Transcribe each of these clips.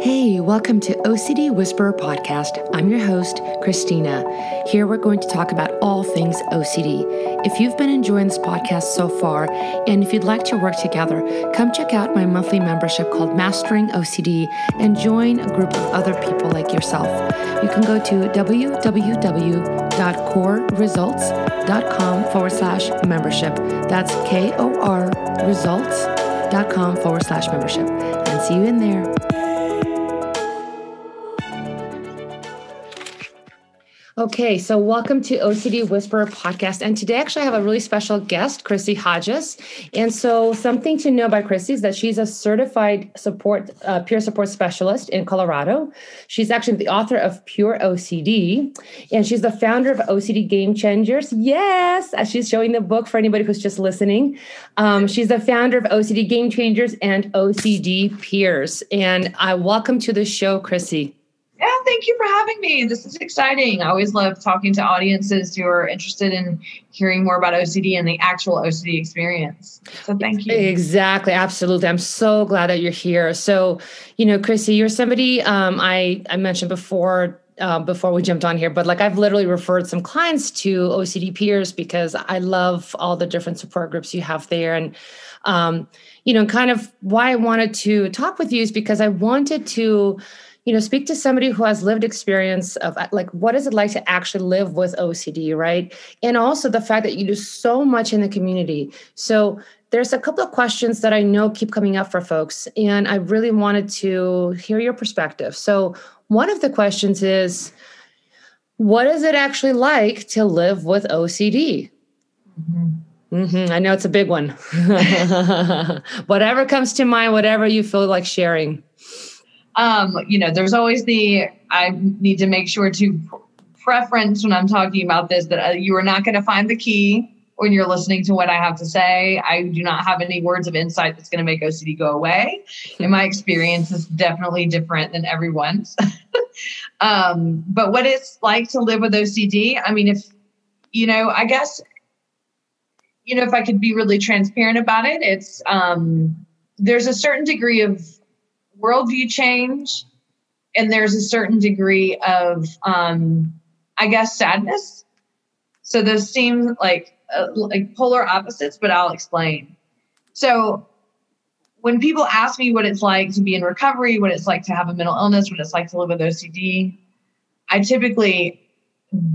Hey, welcome to OCD Whisperer Podcast. I'm your host, Christina. Here we're going to talk about all things OCD. If you've been enjoying this podcast so far, and if you'd like to work together, come check out my monthly membership called Mastering OCD and join a group of other people like yourself. You can go to www.korresults.com forward slash membership. That's K O R results.com forward slash membership. And see you in there. Okay, so welcome to OCD Whisperer podcast. And today, actually, I have a really special guest, Chrissie Hodges. And so, something to know about Chrissie is that she's a certified support uh, peer support specialist in Colorado. She's actually the author of Pure OCD, and she's the founder of OCD Game Changers. Yes, she's showing the book for anybody who's just listening. Um, she's the founder of OCD Game Changers and OCD Peers. And I welcome to the show, Chrissie. Thank you for having me. This is exciting. I always love talking to audiences who are interested in hearing more about OCD and the actual OCD experience. So thank you. Exactly, absolutely. I'm so glad that you're here. So, you know, Chrissie, you're somebody um, I I mentioned before uh, before we jumped on here, but like I've literally referred some clients to OCD peers because I love all the different support groups you have there. And, um, you know, kind of why I wanted to talk with you is because I wanted to you know speak to somebody who has lived experience of uh, like what is it like to actually live with ocd right and also the fact that you do so much in the community so there's a couple of questions that i know keep coming up for folks and i really wanted to hear your perspective so one of the questions is what is it actually like to live with ocd mm-hmm. Mm-hmm. I know it's a big one. whatever comes to mind, whatever you feel like sharing um, you know, there's always the I need to make sure to preference when I'm talking about this that uh, you are not going to find the key when you're listening to what I have to say. I do not have any words of insight that's going to make OCD go away. In my experience, is definitely different than everyone's. um, but what it's like to live with OCD, I mean, if you know, I guess you know, if I could be really transparent about it, it's um, there's a certain degree of worldview change and there's a certain degree of um, i guess sadness. So those seem like uh, like polar opposites but i'll explain. So when people ask me what it's like to be in recovery what it's like to have a mental illness what it's like to live with ocd i typically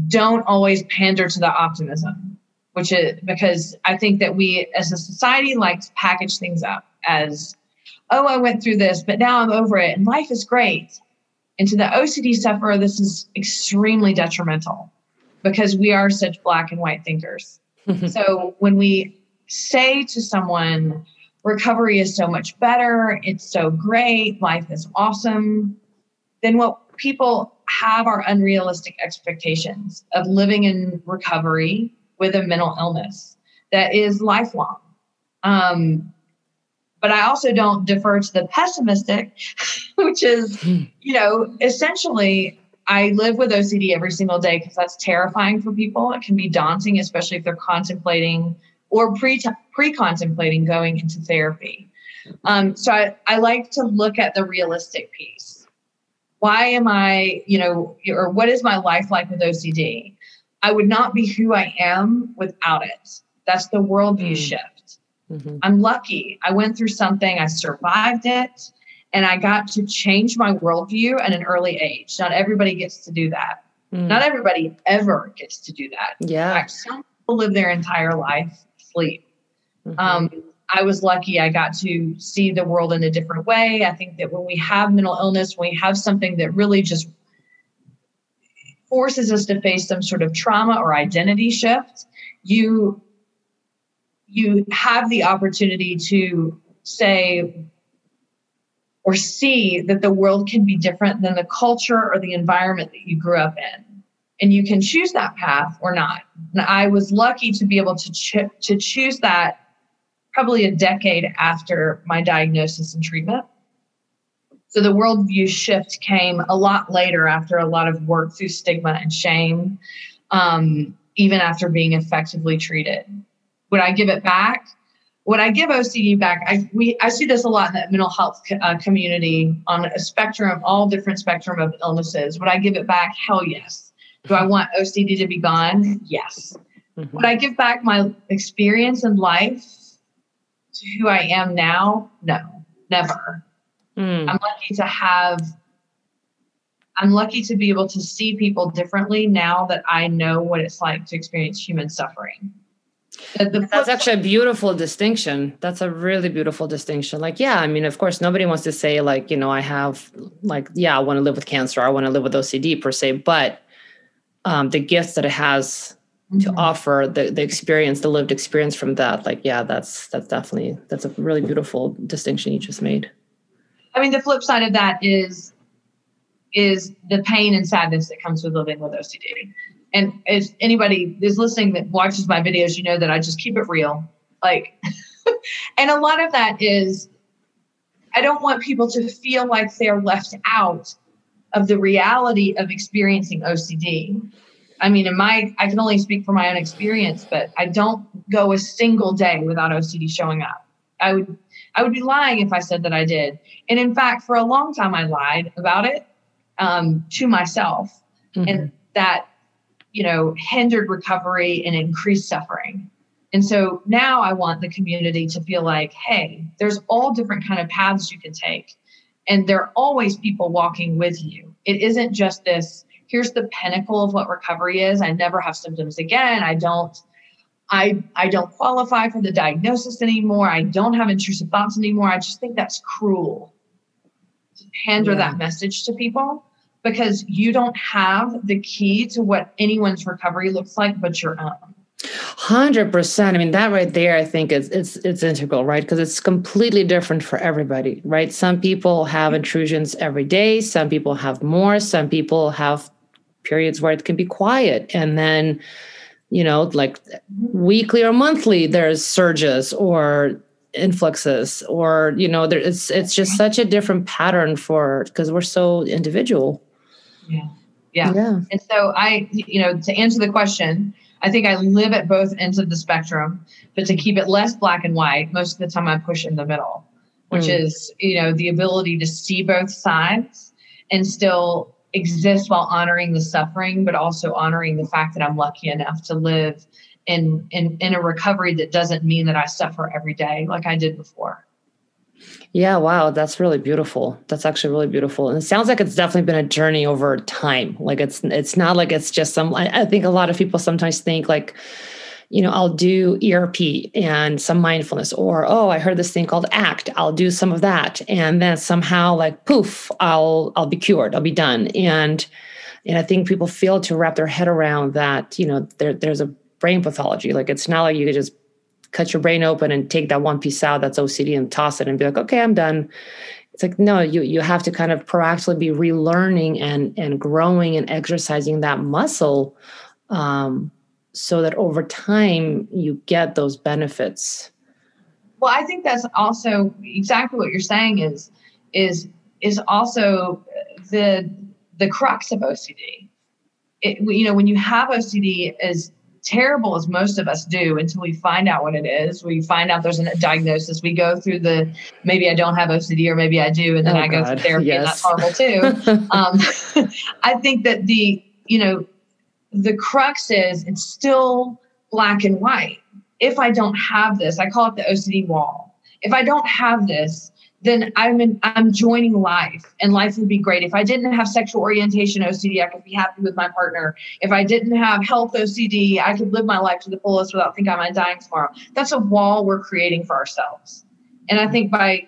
don't always pander to the optimism which is because i think that we as a society like to package things up as oh, I went through this, but now I'm over it and life is great. And to the OCD sufferer, this is extremely detrimental because we are such black and white thinkers. so when we say to someone, recovery is so much better, it's so great, life is awesome, then what people have are unrealistic expectations of living in recovery with a mental illness that is lifelong. Um, but I also don't defer to the pessimistic, which is, hmm. you know, essentially I live with OCD every single day because that's terrifying for people. It can be daunting, especially if they're contemplating or pre pre contemplating going into therapy. Um, so I, I like to look at the realistic piece. Why am I, you know, or what is my life like with OCD? I would not be who I am without it. That's the worldview mm. shift. Mm-hmm. I'm lucky. I went through something, I survived it, and I got to change my worldview at an early age. Not everybody gets to do that. Mm. Not everybody ever gets to do that. Yeah. Fact, some people live their entire life asleep. Mm-hmm. Um, I was lucky I got to see the world in a different way. I think that when we have mental illness, when we have something that really just forces us to face some sort of trauma or identity shift, you you have the opportunity to say or see that the world can be different than the culture or the environment that you grew up in. And you can choose that path or not. And i was lucky to be able to ch- to choose that probably a decade after my diagnosis and treatment. So the worldview shift came a lot later after a lot of work through stigma and shame um, even after being effectively treated would I give it back? what I give OCD back, I we I see this a lot in the mental health uh, community on a spectrum, all different spectrum of illnesses. Would I give it back? Hell yes. Do I want OCD to be gone? Yes. Mm-hmm. Would I give back my experience in life to who I am now? No, never. Mm. I'm lucky to have. I'm lucky to be able to see people differently now that I know what it's like to experience human suffering. That's actually a beautiful distinction. That's a really beautiful distinction. Like, yeah, I mean, of course, nobody wants to say, like, you know, I have, like, yeah, I want to live with cancer, I want to live with OCD per se, but um, the gifts that it has mm-hmm. to offer, the the experience, the lived experience from that, like, yeah, that's that's definitely that's a really beautiful distinction you just made. I mean, the flip side of that is is the pain and sadness that comes with living with OCD and if anybody is listening that watches my videos, you know that I just keep it real. Like, and a lot of that is I don't want people to feel like they're left out of the reality of experiencing OCD. I mean, in my, I can only speak for my own experience, but I don't go a single day without OCD showing up. I would, I would be lying if I said that I did. And in fact, for a long time, I lied about it um, to myself, mm-hmm. and that you know, hindered recovery and increased suffering. And so now I want the community to feel like, hey, there's all different kind of paths you can take. And there are always people walking with you. It isn't just this, here's the pinnacle of what recovery is. I never have symptoms again. I don't I I don't qualify for the diagnosis anymore. I don't have intrusive thoughts anymore. I just think that's cruel to pander yeah. that message to people because you don't have the key to what anyone's recovery looks like but your own. Hundred percent. I mean, that right there, I think is it's it's integral, right? Because it's completely different for everybody, right? Some people have mm-hmm. intrusions every day. Some people have more. Some people have periods where it can be quiet, and then, you know, like mm-hmm. weekly or monthly, there's surges or influxes, or you know, there it's it's just mm-hmm. such a different pattern for because we're so individual. Yeah. yeah. Yeah. And so I, you know, to answer the question, I think I live at both ends of the spectrum, but to keep it less black and white, most of the time I push in the middle, which mm. is, you know, the ability to see both sides and still exist while honoring the suffering, but also honoring the fact that I'm lucky enough to live in in in a recovery that doesn't mean that I suffer every day like I did before. Yeah, wow, that's really beautiful. That's actually really beautiful, and it sounds like it's definitely been a journey over time. Like it's it's not like it's just some. I, I think a lot of people sometimes think like, you know, I'll do ERP and some mindfulness, or oh, I heard this thing called ACT. I'll do some of that, and then somehow like poof, I'll I'll be cured. I'll be done. And and I think people fail to wrap their head around that. You know, there there's a brain pathology. Like it's not like you could just cut your brain open and take that one piece out that's OCD and toss it and be like, okay, I'm done. It's like no, you you have to kind of proactively be relearning and and growing and exercising that muscle, um, so that over time you get those benefits. Well, I think that's also exactly what you're saying is is is also the the crux of OCD. It, you know, when you have OCD, as terrible as most of us do until we find out what it is. We find out there's a diagnosis. We go through the maybe I don't have OCD or maybe I do, and then oh, I go God. through therapy, yes. and that's horrible too. um, I think that the you know the crux is it's still black and white. If I don't have this, I call it the OCD wall. If I don't have this, then I'm in, I'm joining life and life would be great. If I didn't have sexual orientation OCD, I could be happy with my partner. If I didn't have health OCD, I could live my life to the fullest without thinking I'm dying tomorrow. That's a wall we're creating for ourselves. And I think by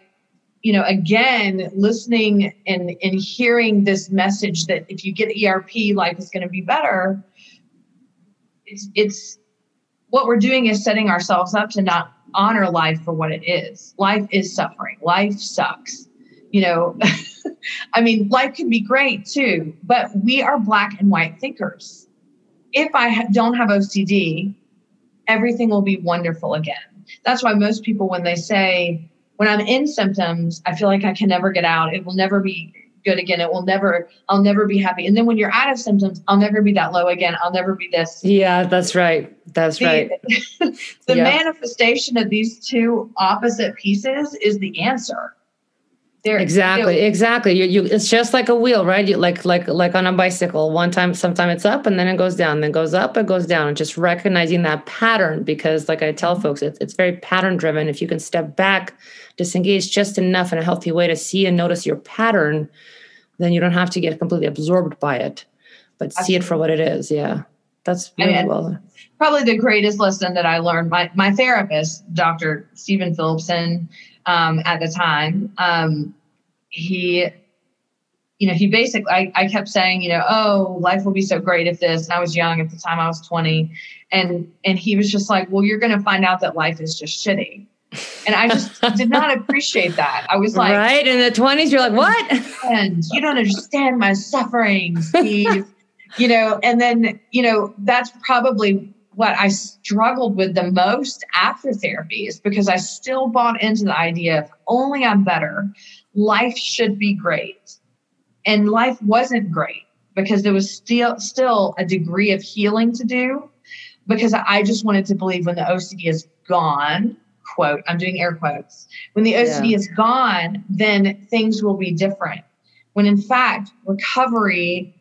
you know again listening and and hearing this message that if you get ERP life is going to be better it's it's what we're doing is setting ourselves up to not honor life for what it is. Life is suffering. Life sucks. You know, I mean, life can be great too, but we are black and white thinkers. If I don't have OCD, everything will be wonderful again. That's why most people, when they say, when I'm in symptoms, I feel like I can never get out, it will never be good again. It will never, I'll never be happy. And then when you're out of symptoms, I'll never be that low again. I'll never be this. Yeah, that's right. That's the, right. the yeah. manifestation of these two opposite pieces is the answer. There, exactly, you know, exactly. You, you, it's just like a wheel, right? You like, like, like on a bicycle. One time, sometime it's up, and then it goes down. Then goes up, it goes down. And just recognizing that pattern, because, like I tell folks, it's it's very pattern driven. If you can step back, disengage just enough in a healthy way to see and notice your pattern, then you don't have to get completely absorbed by it, but Absolutely. see it for what it is. Yeah, that's really well. Probably the greatest lesson that I learned. My my therapist, Dr. Steven Phillipson um, at the time. Um, he, you know, he basically, I, I kept saying, you know, oh, life will be so great if this. And I was young at the time, I was 20. And, and he was just like, well, you're going to find out that life is just shitty. And I just did not appreciate that. I was like, right in the 20s, you're like, what? And you don't understand my suffering, Steve. you know, and then, you know, that's probably what I struggled with the most after therapy is because I still bought into the idea if only I'm better, life should be great. And life wasn't great because there was still still a degree of healing to do because I just wanted to believe when the OCD is gone, quote, I'm doing air quotes, when the OCD yeah. is gone, then things will be different. When in fact, recovery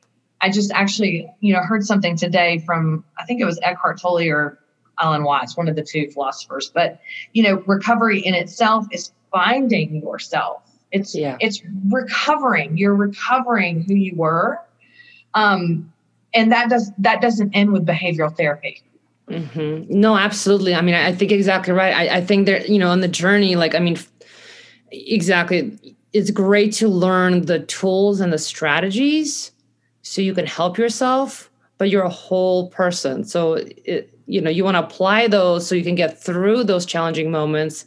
I just actually, you know, heard something today from I think it was Eckhart Tolle or Alan Watts, one of the two philosophers. But you know, recovery in itself is finding yourself. It's yeah. it's recovering. You're recovering who you were, um, and that does that doesn't end with behavioral therapy. Mm-hmm. No, absolutely. I mean, I, I think exactly right. I, I think that you know, on the journey, like I mean, exactly. It's great to learn the tools and the strategies so you can help yourself but you're a whole person so it, you know you want to apply those so you can get through those challenging moments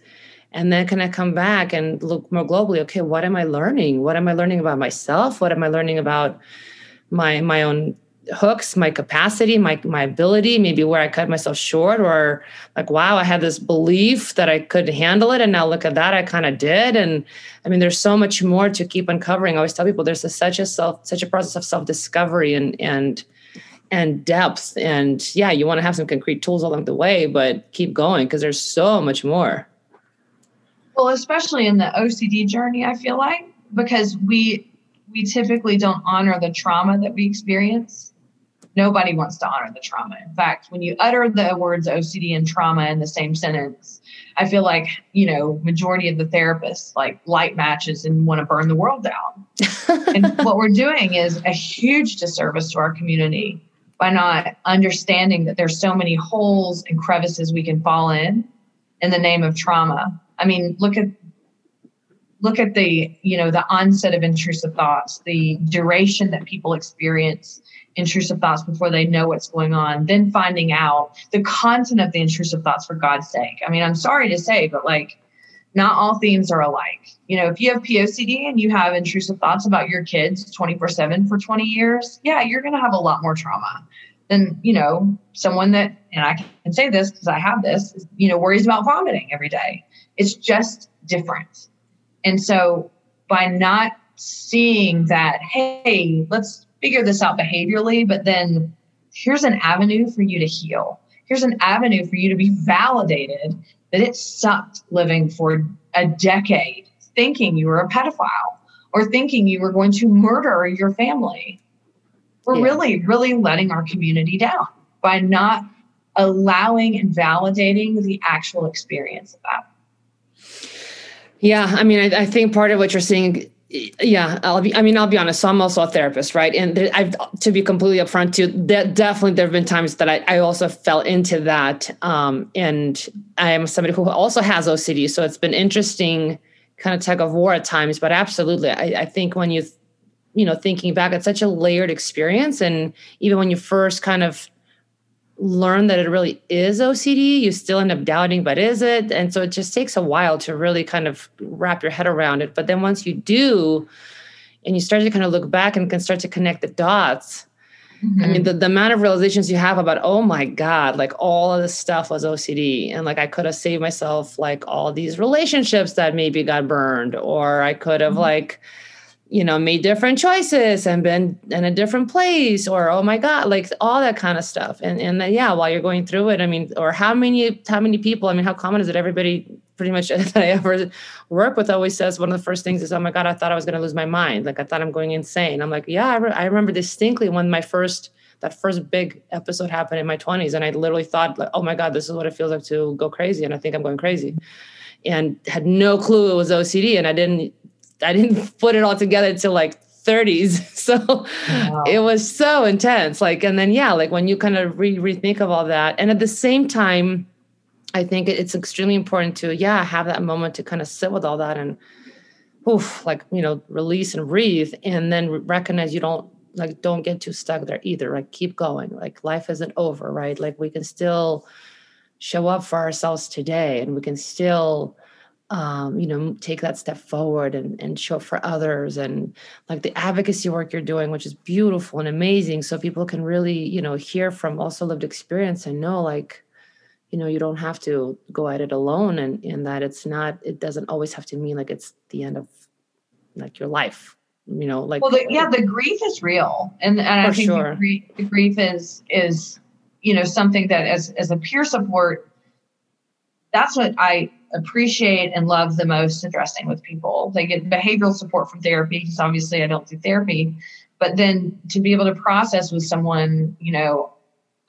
and then can i come back and look more globally okay what am i learning what am i learning about myself what am i learning about my my own hooks my capacity my my ability maybe where i cut myself short or like wow i had this belief that i could handle it and now look at that i kind of did. And i mean there's so much more to keep uncovering. I always tell people there's a, such a self such a process of self discovery and and and depth. And yeah you want to have some concrete tools along the way but keep going because there's so much more. Well especially in the ocd journey i feel like because we we typically don't honor the trauma that we experience nobody wants to honor the trauma. In fact, when you utter the words OCD and trauma in the same sentence, I feel like, you know, majority of the therapists like light matches and want to burn the world down. and what we're doing is a huge disservice to our community by not understanding that there's so many holes and crevices we can fall in in the name of trauma. I mean, look at look at the, you know, the onset of intrusive thoughts, the duration that people experience intrusive thoughts before they know what's going on, then finding out the content of the intrusive thoughts for God's sake. I mean, I'm sorry to say, but like, not all themes are alike. You know, if you have POCD and you have intrusive thoughts about your kids 24 7 for 20 years, yeah, you're going to have a lot more trauma than, you know, someone that, and I can say this because I have this, you know, worries about vomiting every day. It's just different. And so by not seeing that, hey, let's figure this out behaviorally, but then here's an avenue for you to heal. Here's an avenue for you to be validated that it sucked living for a decade thinking you were a pedophile or thinking you were going to murder your family. We're yeah. really, really letting our community down by not allowing and validating the actual experience of that. Yeah, I mean, I, I think part of what you're seeing yeah i'll be i mean i'll be honest so i'm also a therapist right? And i've to be completely upfront too that definitely there have been times that I, I also fell into that um, and i am somebody who also has ocd so it's been interesting kind of tug of war at times but absolutely i, I think when you you know thinking back it's such a layered experience and even when you first kind of learn that it really is OCD, you still end up doubting, but is it? And so it just takes a while to really kind of wrap your head around it. But then once you do, and you start to kind of look back and can start to connect the dots. Mm-hmm. I mean, the, the amount of realizations you have about, oh my God, like all of this stuff was OCD. And like I could have saved myself like all these relationships that maybe got burned, or I could have mm-hmm. like, you know, made different choices and been in a different place or, oh my God, like all that kind of stuff. And, and then, yeah, while you're going through it, I mean, or how many, how many people, I mean, how common is it? Everybody pretty much that I ever work with always says one of the first things is, oh my God, I thought I was going to lose my mind. Like I thought I'm going insane. I'm like, yeah, I, re- I remember distinctly when my first, that first big episode happened in my 20s. And I literally thought, like, oh my God, this is what it feels like to go crazy. And I think I'm going crazy. And had no clue it was OCD. And I didn't I didn't put it all together until like 30s. So wow. it was so intense. Like, and then, yeah, like when you kind of re- rethink of all that. And at the same time, I think it's extremely important to, yeah, have that moment to kind of sit with all that and, oof, like, you know, release and breathe and then recognize you don't, like, don't get too stuck there either. Like, keep going. Like, life isn't over, right? Like, we can still show up for ourselves today and we can still, um, you know, take that step forward and, and show up for others and like the advocacy work you're doing, which is beautiful and amazing. So people can really, you know, hear from also lived experience and know like, you know, you don't have to go at it alone and, and that it's not, it doesn't always have to mean like it's the end of like your life, you know, like. Well, the, yeah, the grief is real. And, and I think sure. the, grief, the grief is, is, you know, something that as, as a peer support, that's what I appreciate and love the most addressing with people. They get behavioral support from therapy because obviously I don't do therapy, but then to be able to process with someone, you know,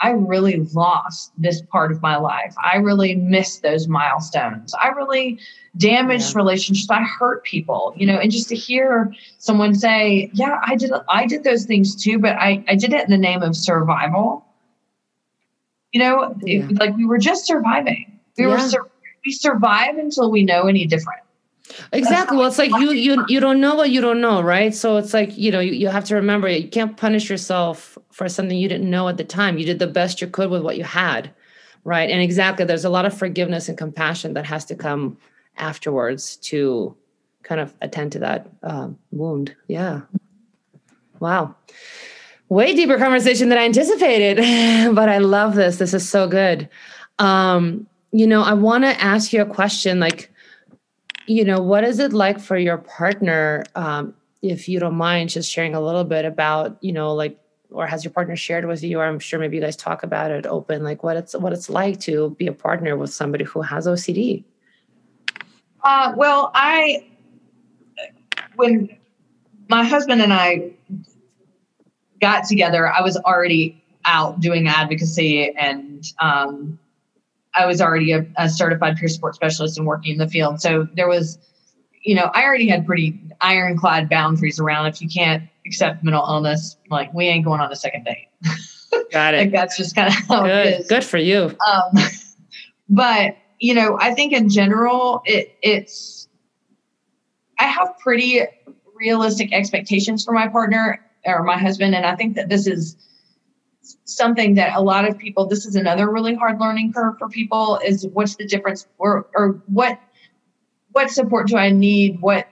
I really lost this part of my life. I really missed those milestones. I really damaged yeah. relationships. I hurt people, you know, and just to hear someone say, "Yeah, I did I did those things too, but I I did it in the name of survival." You know, yeah. it, like we were just surviving. We yeah. were sur- we survive until we know any different. Exactly. Well it's like you you you don't know what you don't know right? So it's like you know you, you have to remember you can't punish yourself for something you didn't know at the time. You did the best you could with what you had right? And exactly there's a lot of forgiveness and compassion that has to come afterwards to kind of attend to that um, wound. Yeah. Wow. Way deeper conversation than i anticipated but i love this. This is so good. Um you know, I want to ask you a question like, you know, what is it like for your partner? Um, if you don't mind just sharing a little bit about, you know, like, or has your partner shared with you, or I'm sure maybe you guys talk about it open, like what it's what it's like to be a partner with somebody who has OCD. Uh, well, I when my husband and I got together, I was already out doing advocacy and um, I was already a, a certified peer support specialist and working in the field. So there was, you know, I already had pretty ironclad boundaries around if you can't accept mental illness, like we ain't going on a second date. Got it. like that's just kind of how Good. it is. Good for you. Um, but you know, I think in general, it it's I have pretty realistic expectations for my partner or my husband, and I think that this is something that a lot of people this is another really hard learning curve for people is what's the difference or or what what support do i need? What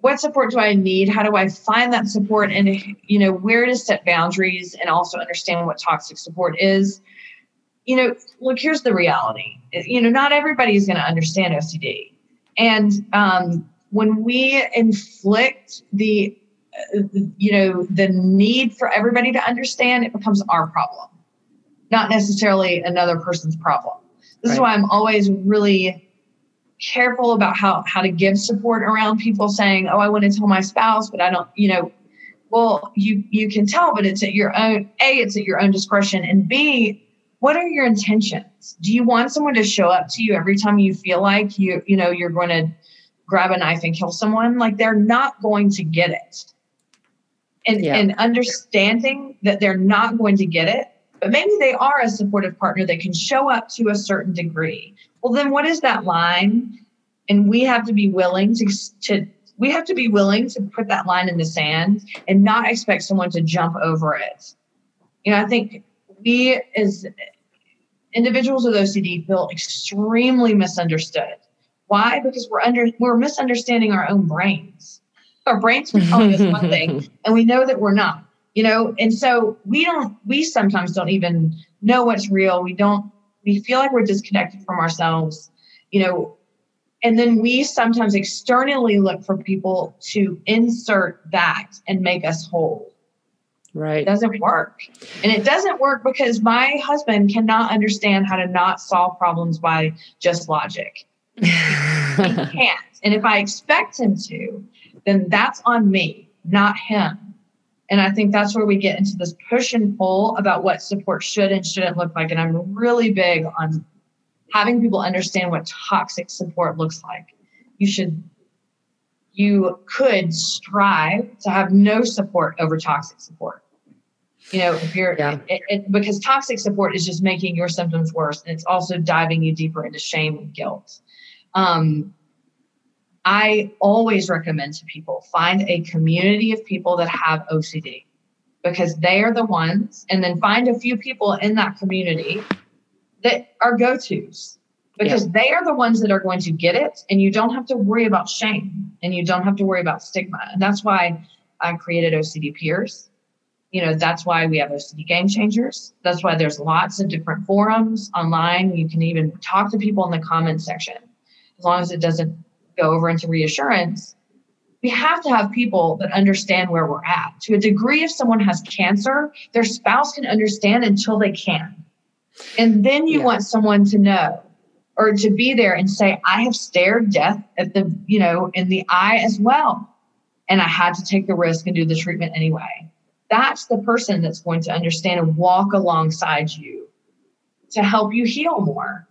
what support do i need? How do i find that support? And you know where to set boundaries and also understand what toxic support is. You know look here's the reality. You know not everybody is going to understand ocd and um, when we inflict the you know, the need for everybody to understand, it becomes our problem, not necessarily another person's problem. This right. is why I'm always really careful about how how to give support around people saying, "Oh, I want to tell my spouse, but I don't," you know. Well, you you can tell, but it's at your own. A, it's at your own discretion, and B, what are your intentions? Do you want someone to show up to you every time you feel like you you know you're going to grab a knife and kill someone? Like they're not going to get it and, yeah. and understanding that they're not going to get it, but maybe they are a supportive partner that can show up to a certain degree. Well, then what is that line? And we have to be willing to, to we have to be willing to put that line in the sand and not expect someone to jump over it. You know, I think we as individuals with OCD feel extremely misunderstood. Why? Because we're under we're misunderstanding our own brains our brains are telling us one thing and we know that we're not you know and so we don't we sometimes don't even know what's real we don't we feel like we're disconnected from ourselves you know and then we sometimes externally look for people to insert that and make us whole. Right. It doesn't work. And it doesn't work because my husband cannot understand how to not solve problems by just logic. he can't. And if I expect him to, then that's on me, not him. And I think that's where we get into this push and pull about what support should and shouldn't look like. And I'm really big on having people understand what toxic support looks like. You should, you could strive to have no support over toxic support. You know, if you're, yeah. it, it, because toxic support is just making your symptoms worse and it's also diving you deeper into shame and guilt. Um, I always recommend to people find a community of people that have OCD because they are the ones, and then find a few people in that community that are go tos because yeah. they are the ones that are going to get it, and you don't have to worry about shame and you don't have to worry about stigma. And that's why I created OCD Peers. You know, that's why we have OCD Game Changers. That's why there's lots of different forums online. You can even talk to people in the comment section as long as it doesn't go over into reassurance, we have to have people that understand where we're at. To a degree, if someone has cancer, their spouse can understand until they can. And then you yeah. want someone to know or to be there and say, I have stared death at the, you know, in the eye as well. And I had to take the risk and do the treatment anyway. That's the person that's going to understand and walk alongside you to help you heal more.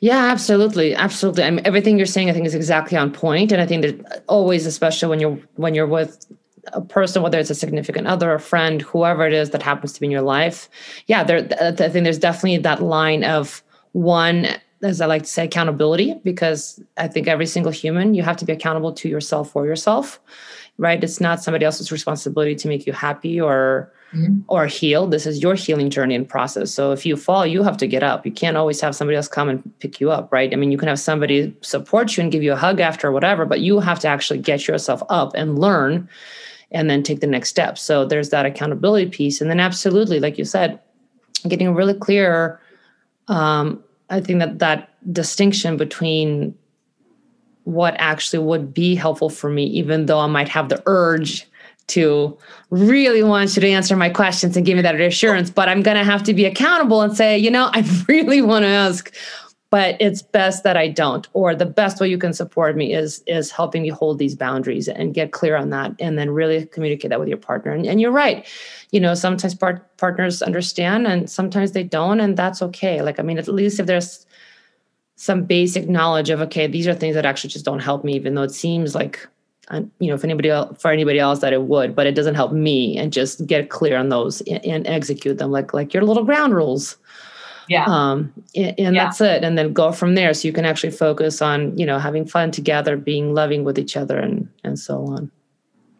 Yeah, absolutely, absolutely. I mean, everything you're saying, I think, is exactly on point, and I think that always, especially when you're when you're with a person, whether it's a significant other, a friend, whoever it is that happens to be in your life, yeah, there. I think there's definitely that line of one, as I like to say, accountability, because I think every single human, you have to be accountable to yourself for yourself, right? It's not somebody else's responsibility to make you happy or mm-hmm. or heal. This is your healing journey and process. So if you fall, you have to get up. You can't always have somebody else come and pick you up, right? I mean, you can have somebody support you and give you a hug after or whatever, but you have to actually get yourself up and learn and then take the next step. So there's that accountability piece. And then absolutely, like you said, getting really clear. Um, I think that that distinction between what actually would be helpful for me, even though I might have the urge to really want you to answer my questions and give me that reassurance, but I'm going to have to be accountable and say, you know, I really want to ask, but it's best that I don't. Or the best way you can support me is is helping you hold these boundaries and get clear on that, and then really communicate that with your partner. And, and you're right, you know, sometimes part, partners understand, and sometimes they don't, and that's okay. Like, I mean, at least if there's some basic knowledge of okay, these are things that actually just don't help me, even though it seems like and you know if anybody else for anybody else that it would but it doesn't help me and just get clear on those and, and execute them like like your little ground rules. Yeah. Um and, and yeah. that's it and then go from there. So you can actually focus on you know having fun together being loving with each other and and so on.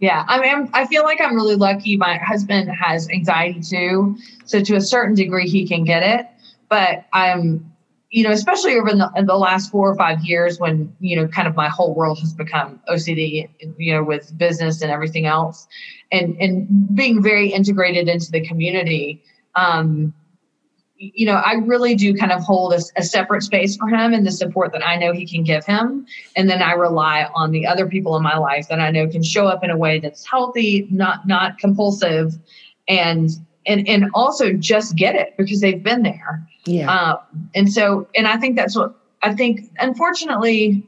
Yeah i mean i feel like i'm really lucky. My husband has anxiety too so to a certain degree he can get it but i'm you know, especially over in the, in the, last four or five years when, you know, kind of my whole world has become OCD, you know, with business and everything else and, and being very integrated into the community. Um, you know, I really do kind of hold a, a, separate space for him and the support that I know he can give him. And then I rely on the other people in my life that I know can show up in a way that's healthy, not, not compulsive and, and, and also just get it because they've been there yeah. Um, and so, and I think that's what I think, unfortunately,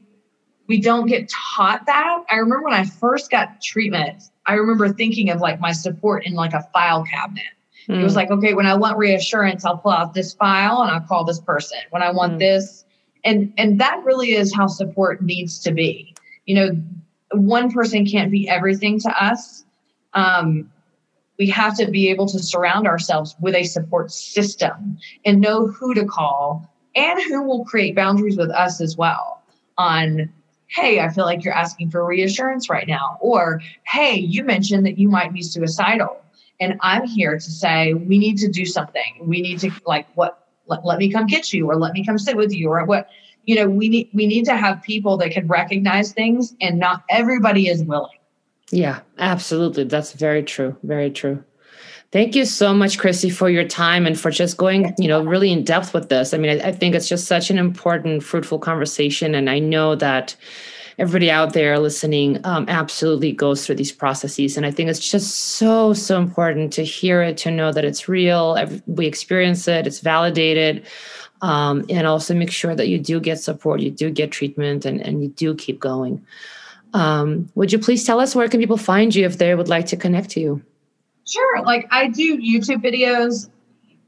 we don't get taught that. I remember when I first got treatment, I remember thinking of like my support in like a file cabinet. Mm. It was hmm. like, okay, when I want reassurance, I'll pull out this file and I'll call this person. When I want mm. this, and and that really is how support needs to be. You know, one person can't be everything to us. Um, we have to be able to surround ourselves with a support system and know who to call and who will create boundaries with us as well on hey i feel like you're asking for reassurance right now or hey you mentioned that you might be suicidal and i'm here to say we need to do something. We need to like what let, let me come get you or let me come sit with you or what you know we need we need to have people that can recognize things and not everybody is willing yeah, absolutely. That's very true. Very true. Thank you so much, Chrissie, for your time and for just going, you know, really in depth with this. I mean, I, I think it's just such an important, fruitful conversation. And I know that everybody out there listening um, absolutely goes through these processes. And I think it's just so, so important to hear it, to know that it's real. We experience it, it's validated. Um, and also make sure that you do get support, you do get treatment, and, and you do keep going. Um, would you please tell us where can people find you if they would like to connect to you? Sure. Like I do YouTube videos,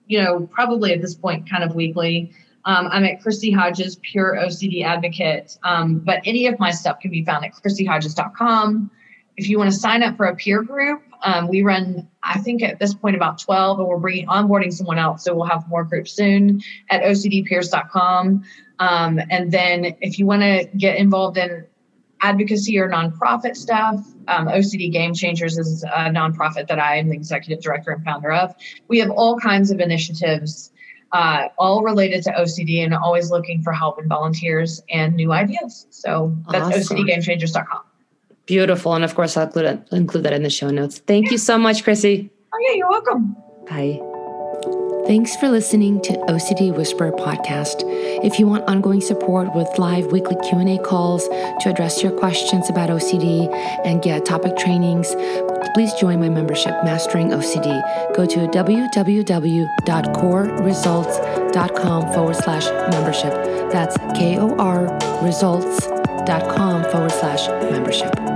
you know, probably at this point, kind of weekly. Um, I'm at Chrissie Hodges, pure OCD advocate. Um, but any of my stuff can be found at chrissiehodges.com. If you want to sign up for a peer group, um, we run, I think at this point about 12, and we're bringing onboarding someone else. So we'll have more groups soon at ocdpeers.com. Um, and then if you want to get involved in advocacy or nonprofit stuff. Um, OCD Game Changers is a nonprofit that I am the executive director and founder of. We have all kinds of initiatives, uh, all related to OCD, and always looking for help and volunteers and new ideas. So that's awesome. OCDGameChangers.com. Beautiful, and of course, I'll include, include that in the show notes. Thank yeah. you so much, Chrissie. Oh yeah, you're welcome. Bye. Thanks for listening to OCD Whisperer podcast. If you want ongoing support with live weekly Q&A calls to address your questions about OCD and get topic trainings, please join my membership, Mastering OCD. Go to www.korresults.com forward slash membership. That's K-O-R results.com forward slash membership.